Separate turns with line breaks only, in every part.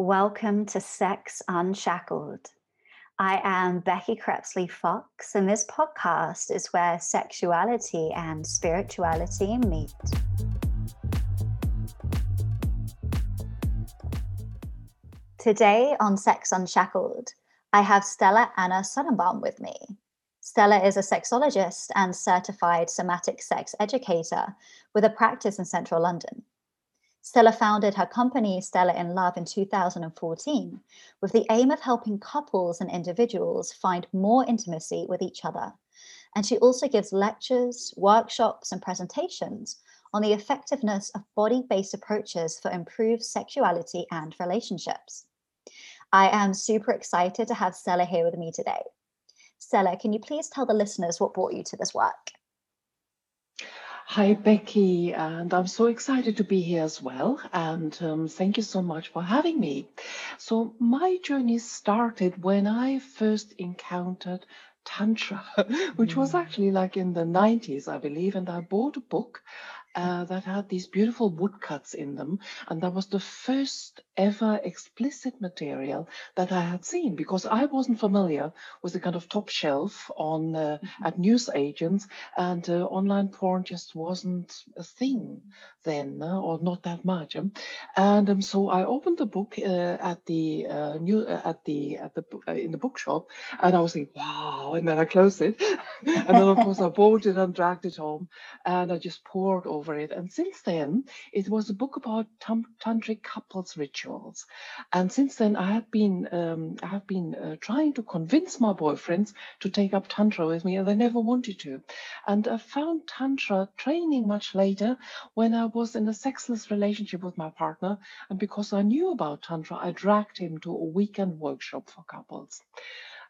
Welcome to Sex Unshackled. I am Becky Crepsley Fox, and this podcast is where sexuality and spirituality meet. Today on Sex Unshackled, I have Stella Anna Sonnenbaum with me. Stella is a sexologist and certified somatic sex educator with a practice in central London. Stella founded her company, Stella in Love, in 2014 with the aim of helping couples and individuals find more intimacy with each other. And she also gives lectures, workshops, and presentations on the effectiveness of body based approaches for improved sexuality and relationships. I am super excited to have Stella here with me today. Stella, can you please tell the listeners what brought you to this work?
Hi, Becky, and I'm so excited to be here as well. And um, thank you so much for having me. So, my journey started when I first encountered Tantra, which was mm. actually like in the 90s, I believe. And I bought a book uh, that had these beautiful woodcuts in them. And that was the first ever explicit material that I had seen because I wasn't familiar with the kind of top shelf on uh, mm-hmm. at news agents and uh, online porn just wasn't a thing then uh, or not that much. Um, and um, so I opened the book uh, at the uh, new at the at the in the bookshop and I was like wow and then I closed it and then of course I bought it and dragged it home and I just pored over it and since then it was a book about tantric couples rituals rituals. And since then, I have been um, I have been uh, trying to convince my boyfriends to take up tantra with me, and they never wanted to. And I found tantra training much later when I was in a sexless relationship with my partner, and because I knew about tantra, I dragged him to a weekend workshop for couples.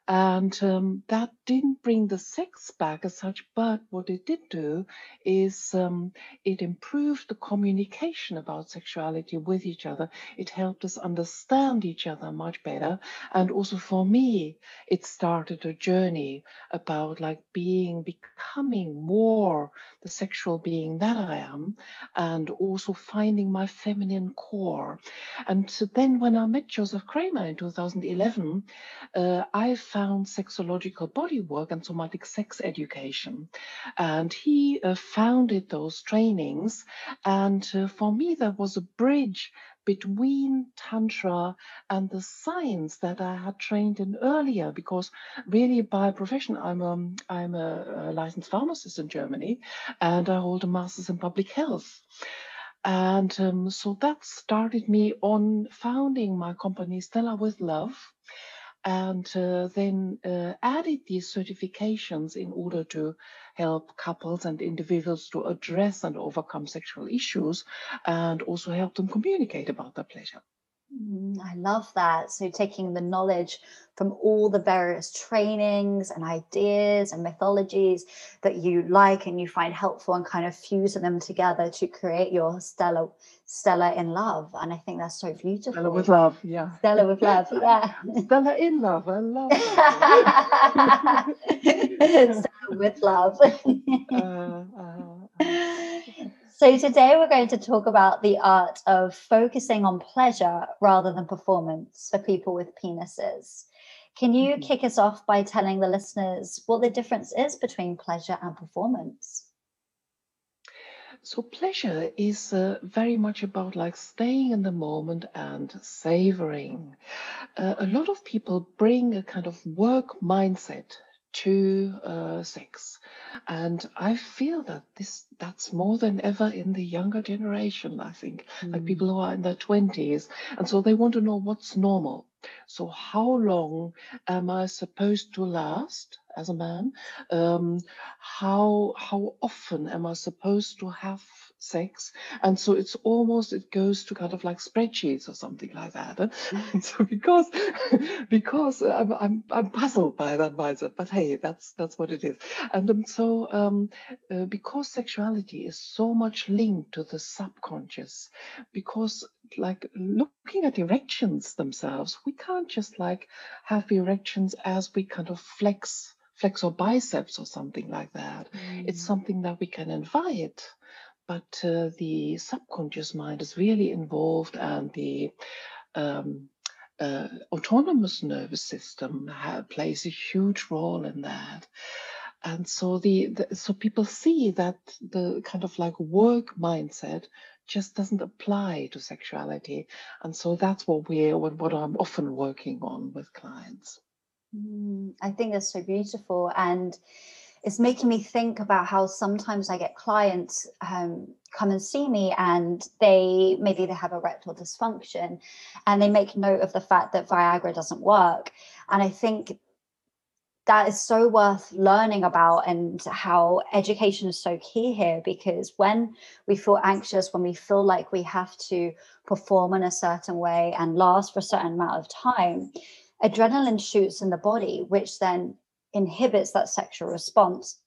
And um, that didn't bring the sex back as such, but what it did do is um, it improved the communication about sexuality with each other. It helped us understand each other much better. And also for me, it started a journey about like being, becoming more the sexual being that I am, and also finding my feminine core. And so then when I met Joseph Kramer in 2011, uh, I found found sexological bodywork and somatic sex education. And he uh, founded those trainings. And uh, for me, there was a bridge between Tantra and the science that I had trained in earlier, because really by profession, I'm, a, I'm a, a licensed pharmacist in Germany and I hold a master's in public health. And um, so that started me on founding my company, Stella with Love and uh, then uh, added these certifications in order to help couples and individuals to address and overcome sexual issues and also help them communicate about their pleasure.
Mm, I love that. So, taking the knowledge from all the various trainings and ideas and mythologies that you like and you find helpful and kind of fusing them together to create your Stella Stella in love. And I think that's so beautiful.
Stella with love, yeah.
Stella with love, yeah.
Stella in love, I love
Stella with love. uh, uh, uh. So, today we're going to talk about the art of focusing on pleasure rather than performance for people with penises. Can you mm-hmm. kick us off by telling the listeners what the difference is between pleasure and performance?
So, pleasure is uh, very much about like staying in the moment and savoring. Uh, a lot of people bring a kind of work mindset to uh, sex. And I feel that this that's more than ever in the younger generation, I think, mm. like people who are in their 20s. And so they want to know what's normal. So how long am I supposed to last as a man? Um, how how often am I supposed to have sex and so it's almost it goes to kind of like spreadsheets or something like that and so because because I'm, I'm i'm puzzled by that mindset but hey that's that's what it is. And um, so um, uh, because sexuality is so much linked to the subconscious because like looking at erections themselves we can't just like have erections as we kind of flex flex our biceps or something like that. Mm. It's something that we can invite but uh, the subconscious mind is really involved and the um, uh, autonomous nervous system plays a huge role in that. And so the, the, so people see that the kind of like work mindset just doesn't apply to sexuality. And so that's what we're what, i'm often working on with clients.
Mm, i think that's so beautiful. And it's making me think about how sometimes I get clients um, come and see me and they maybe they have a erectile dysfunction and they make note of the fact that Viagra doesn't work. And I think that is so worth learning about and how education is so key here because when we feel anxious when we feel like we have to perform in a certain way and last for a certain amount of time adrenaline shoots in the body which then inhibits that sexual response.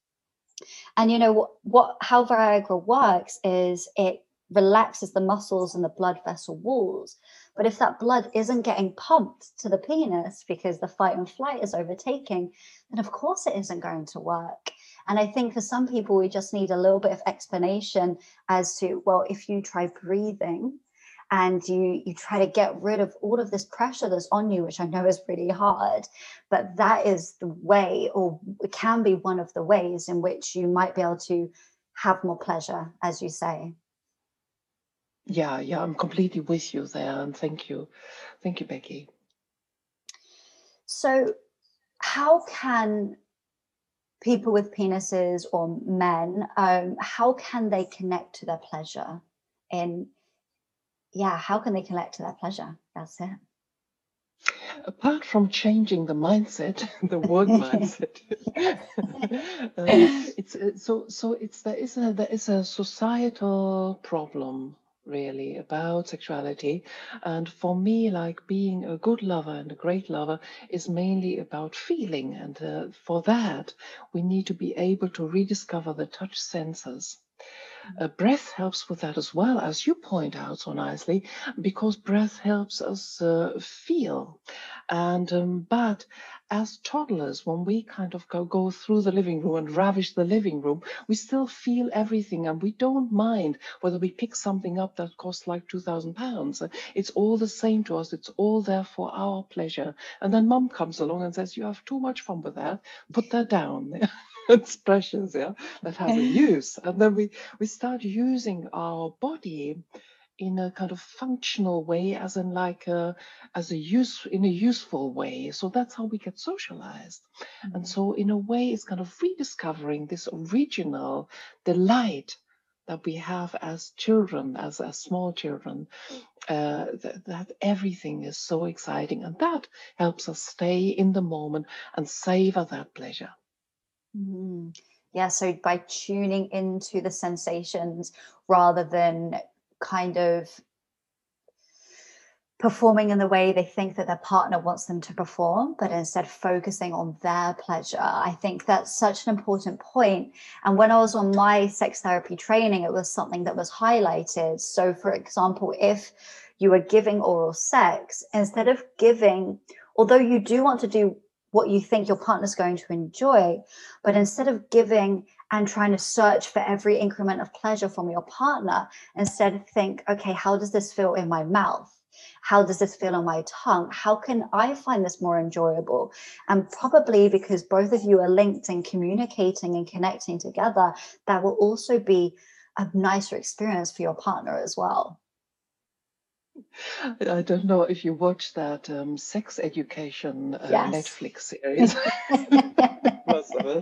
And you know what, what how Viagra works is it relaxes the muscles and the blood vessel walls. But if that blood isn't getting pumped to the penis because the fight and flight is overtaking, then of course it isn't going to work. And I think for some people, we just need a little bit of explanation as to, well, if you try breathing and you you try to get rid of all of this pressure that's on you which i know is really hard but that is the way or it can be one of the ways in which you might be able to have more pleasure as you say.
Yeah yeah i'm completely with you there and thank you. Thank you becky.
So how can people with penises or men um, how can they connect to their pleasure in yeah, how can they connect to that pleasure? That's it.
Apart from changing the mindset, the work mindset, uh, it's uh, so so. It's there is a there is a societal problem really about sexuality and for me like being a good lover and a great lover is mainly about feeling and uh, for that we need to be able to rediscover the touch senses uh, breath helps with that as well, as you point out so nicely, because breath helps us uh, feel. And um, but as toddlers, when we kind of go, go through the living room and ravish the living room, we still feel everything and we don't mind whether we pick something up that costs like 2,000 pounds. It's all the same to us. It's all there for our pleasure. And then mom comes along and says, You have too much fun with that. Put that down. expressions yeah that has a use. And then we we start using our body in a kind of functional way as in like a as a use in a useful way. So that's how we get socialized. Mm-hmm. and so in a way it's kind of rediscovering this original delight that we have as children as as small children uh, that, that everything is so exciting. And that helps us stay in the moment and savor that pleasure
Mm. Yeah, so by tuning into the sensations rather than kind of performing in the way they think that their partner wants them to perform, but instead focusing on their pleasure. I think that's such an important point. And when I was on my sex therapy training, it was something that was highlighted. So, for example, if you are giving oral sex, instead of giving, although you do want to do what you think your partner's going to enjoy. But instead of giving and trying to search for every increment of pleasure from your partner, instead think, okay, how does this feel in my mouth? How does this feel on my tongue? How can I find this more enjoyable? And probably because both of you are linked and communicating and connecting together, that will also be a nicer experience for your partner as well.
I don't know if you watch that um, sex education uh, yes. Netflix series. so,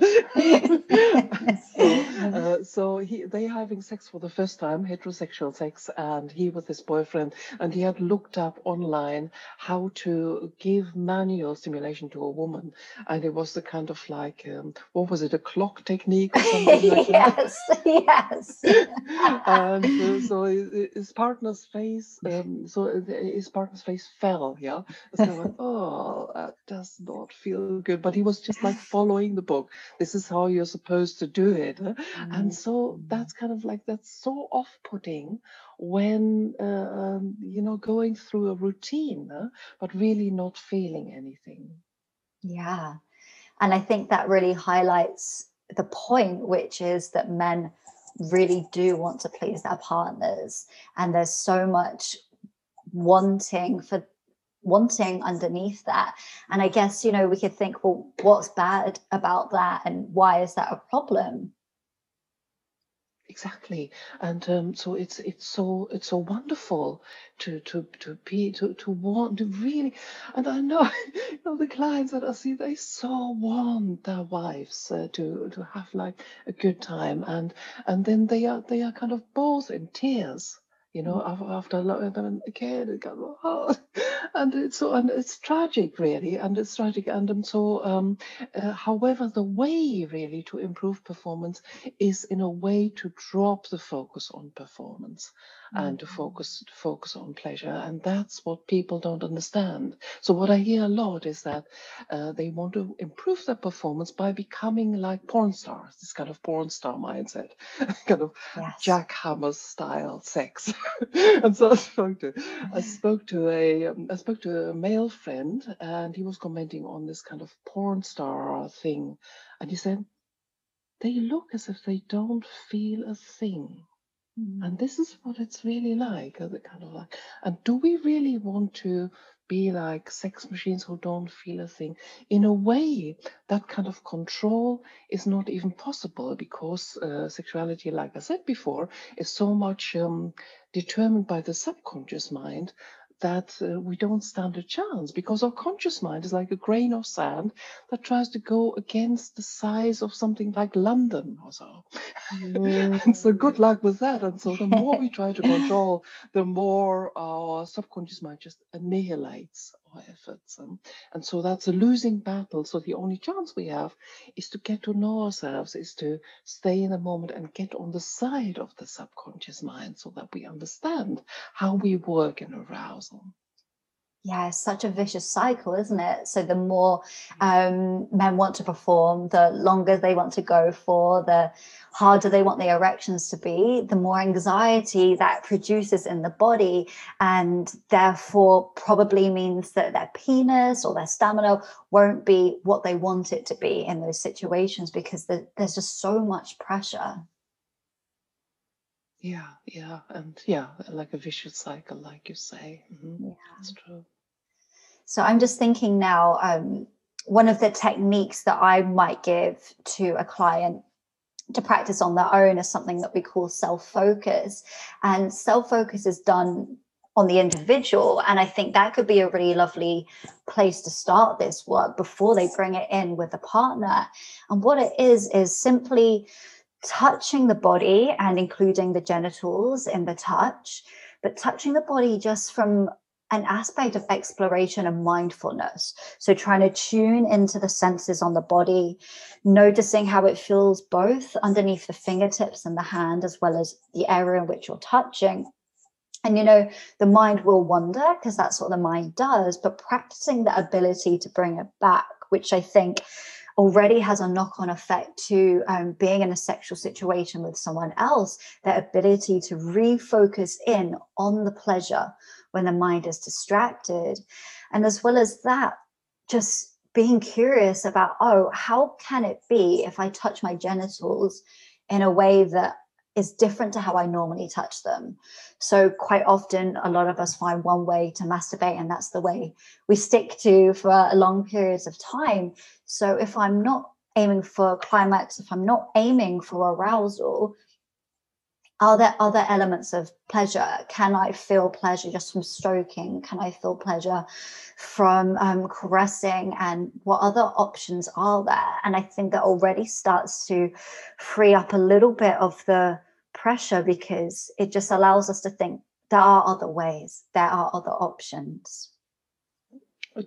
uh, so he, they are having sex for the first time, heterosexual sex, and he with his boyfriend, and he had looked up online how to give manual stimulation to a woman, and it was the kind of like um, what was it, a clock technique or something like
yes, that? Yes, yes.
and uh, so his partner's face, um, so his partner's face fell. Yeah, so like, oh, that does not feel good. But he was just like following the book. This is how you're supposed to do it. Mm-hmm. And so that's kind of like, that's so off putting when, uh, um, you know, going through a routine, uh, but really not feeling anything.
Yeah. And I think that really highlights the point, which is that men really do want to please their partners. And there's so much wanting for wanting underneath that. And i guess you know we could think well what's bad about that and why is that a problem?
Exactly. And um, so it's it's so it's so wonderful to to to be to to want to really and i know you know the clients that i see they so want their wives uh, to to have like a good time. And and then they are they are kind of both in tears you know, after a lot of them again, it got hard. and it's so, and it's tragic really, and it's tragic. And um, so, um, uh, however, the way really to improve performance is in a way to drop the focus on performance and to mm-hmm. focus to focus on pleasure and that's what people don't understand so what i hear a lot is that uh, they want to improve their performance by becoming like porn stars this kind of porn star mindset kind of yes. jackhammer style sex and so i spoke to i spoke to a um, I spoke to a male friend and he was commenting on this kind of porn star thing and he said they look as if they don't feel a thing Mm. And this is what it's really like, the kind of like, and do we really want to be like sex machines who don't feel a thing? In a way, that kind of control is not even possible because uh, sexuality, like I said before, is so much um, determined by the subconscious mind that uh, we don't stand a chance because our conscious mind is like a grain of sand that tries to go against the size of something like London or so. Mm. and so good luck with that. And so the more we try to control, the more our subconscious mind just annihilates our efforts. And, and so that's a losing battle. So the only chance we have is to get to know ourselves, is to stay in the moment and get on the side of the subconscious mind so that we understand how we work in arousal
yeah it's such a vicious cycle isn't it? So the more um, men want to perform the longer they want to go for the harder they want the erections to be the more anxiety that produces in the body and therefore probably means that their penis or their stamina won't be what they want it to be in those situations because the, there's just so much pressure
yeah, yeah, and yeah, like a vicious cycle, like you say. Mm-hmm. Yeah. That's true.
So I'm just thinking now, um, one of the techniques that I might give to a client to practice on their own is something that we call self focus. And self focus is done on the individual. And I think that could be a really lovely place to start this work before they bring it in with a partner. And what it is, is simply touching the body and including the genitals in the touch, but touching the body just from an aspect of exploration and mindfulness. So, trying to tune into the senses on the body, noticing how it feels both underneath the fingertips and the hand, as well as the area in which you're touching. And you know, the mind will wander because that's what the mind does, but practicing the ability to bring it back, which I think already has a knock on effect to um, being in a sexual situation with someone else, their ability to refocus in on the pleasure when the mind is distracted. And as well as that, just being curious about, oh, how can it be if I touch my genitals in a way that is different to how I normally touch them. So, quite often, a lot of us find one way to masturbate, and that's the way we stick to for long periods of time. So, if I'm not aiming for climax, if I'm not aiming for arousal, are there other elements of pleasure? Can I feel pleasure just from stroking? Can I feel pleasure from um, caressing? And what other options are there? And I think that already starts to free up a little bit of the pressure because it just allows us to think there are other ways, there are other options.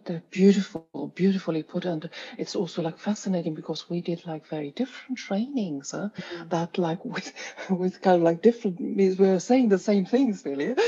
They're beautiful, beautifully put, and it's also like fascinating because we did like very different trainings. Huh? Mm. That like with with kind of like different means we are saying the same things really.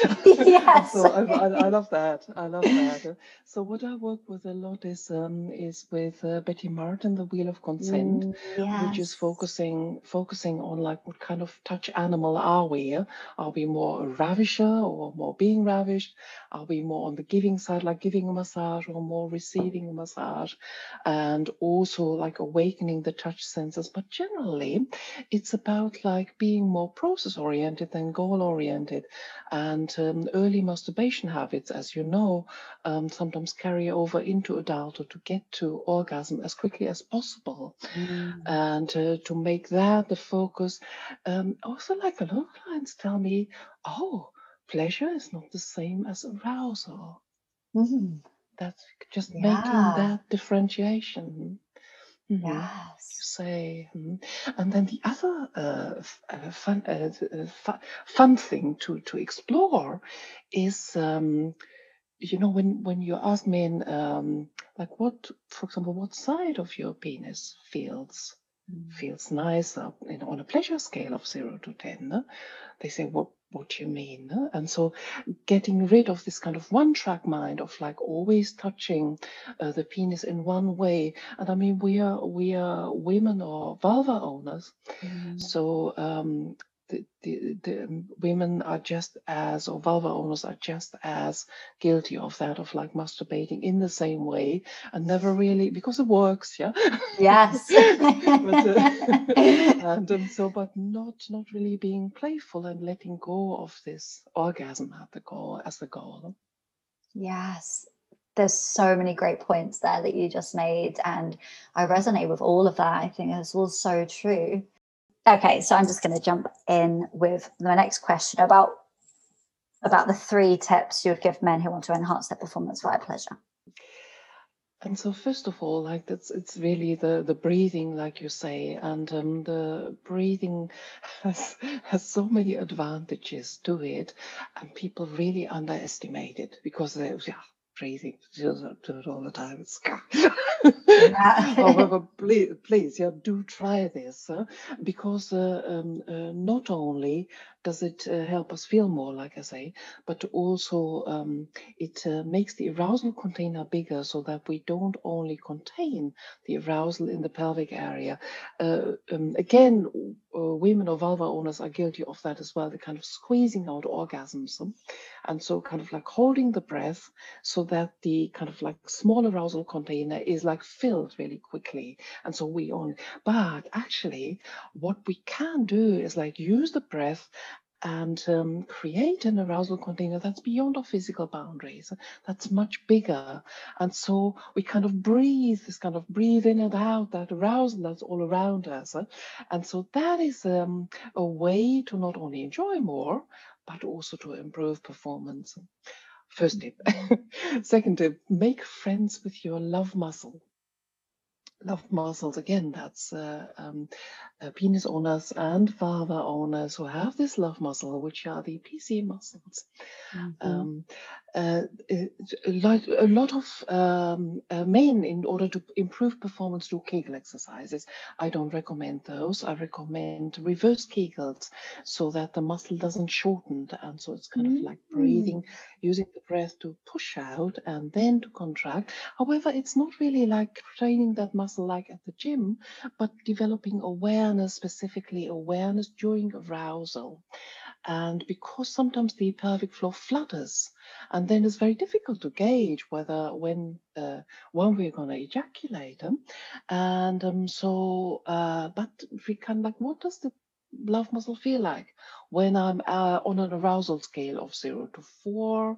Yes.
so I, I, I, love that. I love that. So what I work with a lot is um is with uh, Betty Martin, the Wheel of Consent, mm, yes. which is focusing focusing on like what kind of touch animal are we? Are we more a ravisher or more being ravished? Are we more on the giving side, like giving a massage? Or more receiving massage and also like awakening the touch senses. But generally, it's about like being more process oriented than goal oriented. And um, early masturbation habits, as you know, um, sometimes carry over into adulthood to get to orgasm as quickly as possible. Mm. And uh, to make that the focus, um, also like a lot of clients tell me, oh, pleasure is not the same as arousal. Mm-hmm. That's just yeah. making that differentiation.
Mm-hmm. Yes.
Say, mm-hmm. and then the other uh, uh, fun, uh, uh fun thing to to explore is, um, you know, when when you ask men, um, like what, for example, what side of your penis feels mm. Feels nice uh, you know, on a pleasure scale of zero to ten. They say, what what you mean. And so getting rid of this kind of one track mind of like always touching uh, the penis in one way. And I mean, we are, we are women or vulva owners. Mm. So um, the, the, the women are just as, or vulva owners are just as guilty of that, of like masturbating in the same way and never really, because it works, yeah?
Yes.
but, uh, and um, so, but not, not really being playful and letting go of this orgasm at the goal, as the goal.
Yes, there's so many great points there that you just made and i resonate with all of that i think it's all so true Okay, so I'm just going to jump in with the next question about about the three tips you would give men who want to enhance their performance via pleasure.
And so, first of all, like that's it's really the the breathing, like you say, and um, the breathing has has so many advantages to it, and people really underestimate it because they yeah breathing do it all the time. It's However, please, please, yeah, do try this uh, because uh, um, uh, not only does it uh, help us feel more, like I say, but also um, it uh, makes the arousal container bigger so that we don't only contain the arousal in the pelvic area. Uh, um, again, uh, women or vulva owners are guilty of that as well, the kind of squeezing out orgasms. And so kind of like holding the breath so that the kind of like small arousal container is like filled really quickly. And so we on, but actually what we can do is like use the breath and um, create an arousal container that's beyond our physical boundaries, that's much bigger. And so we kind of breathe, this kind of breathe in and out, that arousal that's all around us. And so that is um, a way to not only enjoy more, but also to improve performance. First tip. Second tip, make friends with your love muscle love muscles again that's uh, um, uh, penis owners and vulva owners who have this love muscle which are the pc muscles. Mm-hmm. um, uh, like a lot of um, uh, men in order to improve performance do kegel exercises. I don't recommend those. I recommend reverse kegels so that the muscle doesn't shorten and so it's kind mm-hmm. of like breathing using the breath to push out and then to contract. However it's not really like training that muscle muscle like at the gym, but developing awareness, specifically awareness during arousal. And because sometimes the pelvic floor flutters, and then it's very difficult to gauge whether when uh, when we're going to ejaculate. Um, and um, so, uh, but we can like, what does the love muscle feel like when I'm uh, on an arousal scale of zero to four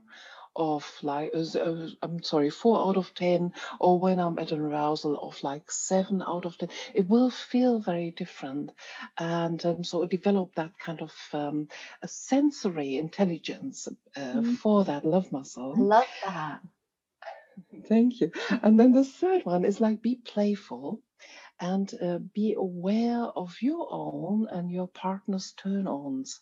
of like uh, I'm sorry, four out of ten, or when I'm at an arousal of like seven out of ten, it will feel very different, and um, so develop that kind of um, a sensory intelligence uh, mm. for that love muscle.
Love that.
Thank you. And then the third one is like be playful and uh, be aware of your own and your partner's turn ons,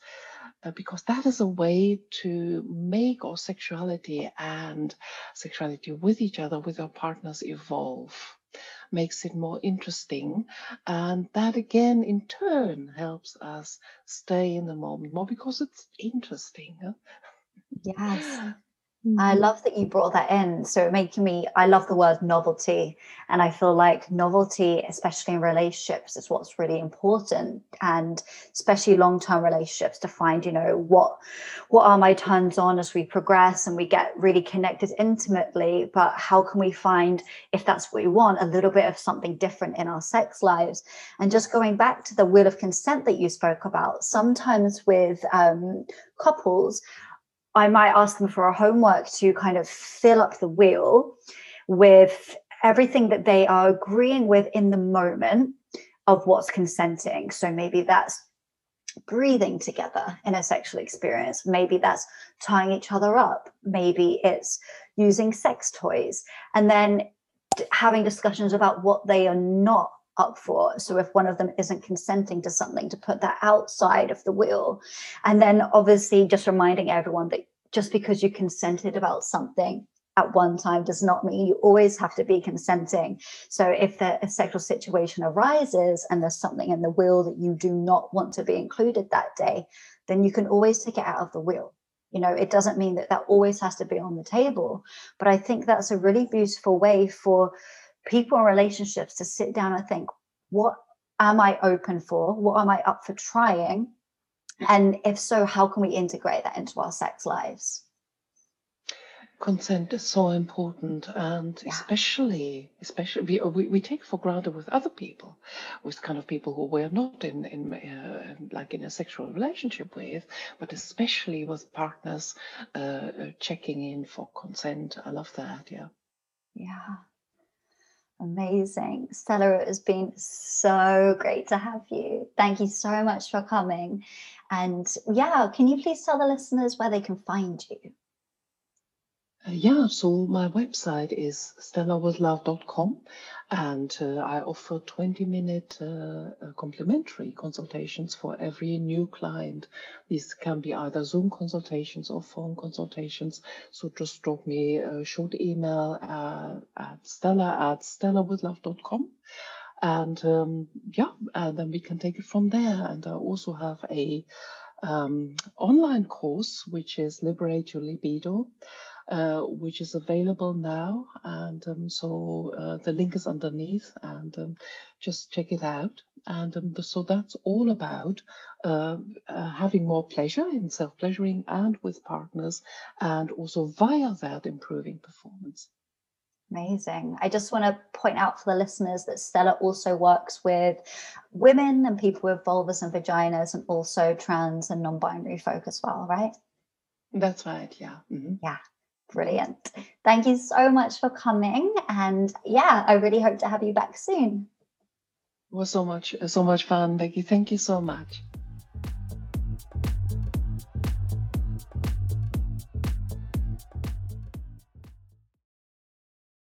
uh, because that is a way to make our sexuality and sexuality with each other, with our partners, evolve. Makes it more interesting. And that again, in turn, helps us stay in the moment more because it's interesting.
Yes. Mm-hmm. I love that you brought that in. So making me, I love the word novelty. And I feel like novelty, especially in relationships, is what's really important. And especially long-term relationships to find, you know, what what are my turns on as we progress and we get really connected intimately. But how can we find, if that's what we want, a little bit of something different in our sex lives? And just going back to the wheel of consent that you spoke about, sometimes with um, couples, I might ask them for a homework to kind of fill up the wheel with everything that they are agreeing with in the moment of what's consenting. So maybe that's breathing together in a sexual experience. Maybe that's tying each other up. Maybe it's using sex toys. And then having discussions about what they are not up for. So if one of them isn't consenting to something, to put that outside of the will. And then obviously just reminding everyone that just because you consented about something at one time does not mean you always have to be consenting. So if the, a sexual situation arises and there's something in the will that you do not want to be included that day, then you can always take it out of the will. You know, it doesn't mean that that always has to be on the table, but I think that's a really beautiful way for people in relationships to sit down and think, what am I open for? What am I up for trying? And if so, how can we integrate that into our sex lives?
consent is so important and yeah. especially especially we, we, take for granted with other people with kind of people who we're not in in uh, like in a sexual relationship with but especially with partners uh, uh checking in for consent i love that yeah
yeah Amazing. Stella, it has been so great to have you. Thank you so much for coming. And yeah, can you please tell the listeners where they can find you?
Uh, yeah, so my website is stellawithlove.com and uh, I offer 20 minute uh, uh, complimentary consultations for every new client. These can be either Zoom consultations or phone consultations. So just drop me a short email uh, at stella at stellawithlove.com and um, yeah, and then we can take it from there. And I also have a um, online course which is Liberate Your Libido. Uh, which is available now. And um, so uh, the link is underneath, and um, just check it out. And um, so that's all about uh, uh, having more pleasure in self pleasuring and with partners, and also via that improving performance.
Amazing. I just want to point out for the listeners that Stella also works with women and people with vulvas and vaginas, and also trans and non binary folk as well, right?
That's right. Yeah.
Mm-hmm. Yeah. Brilliant. Thank you so much for coming. And yeah, I really hope to have you back soon.
It was so much, so much fun, Becky. Thank you so much.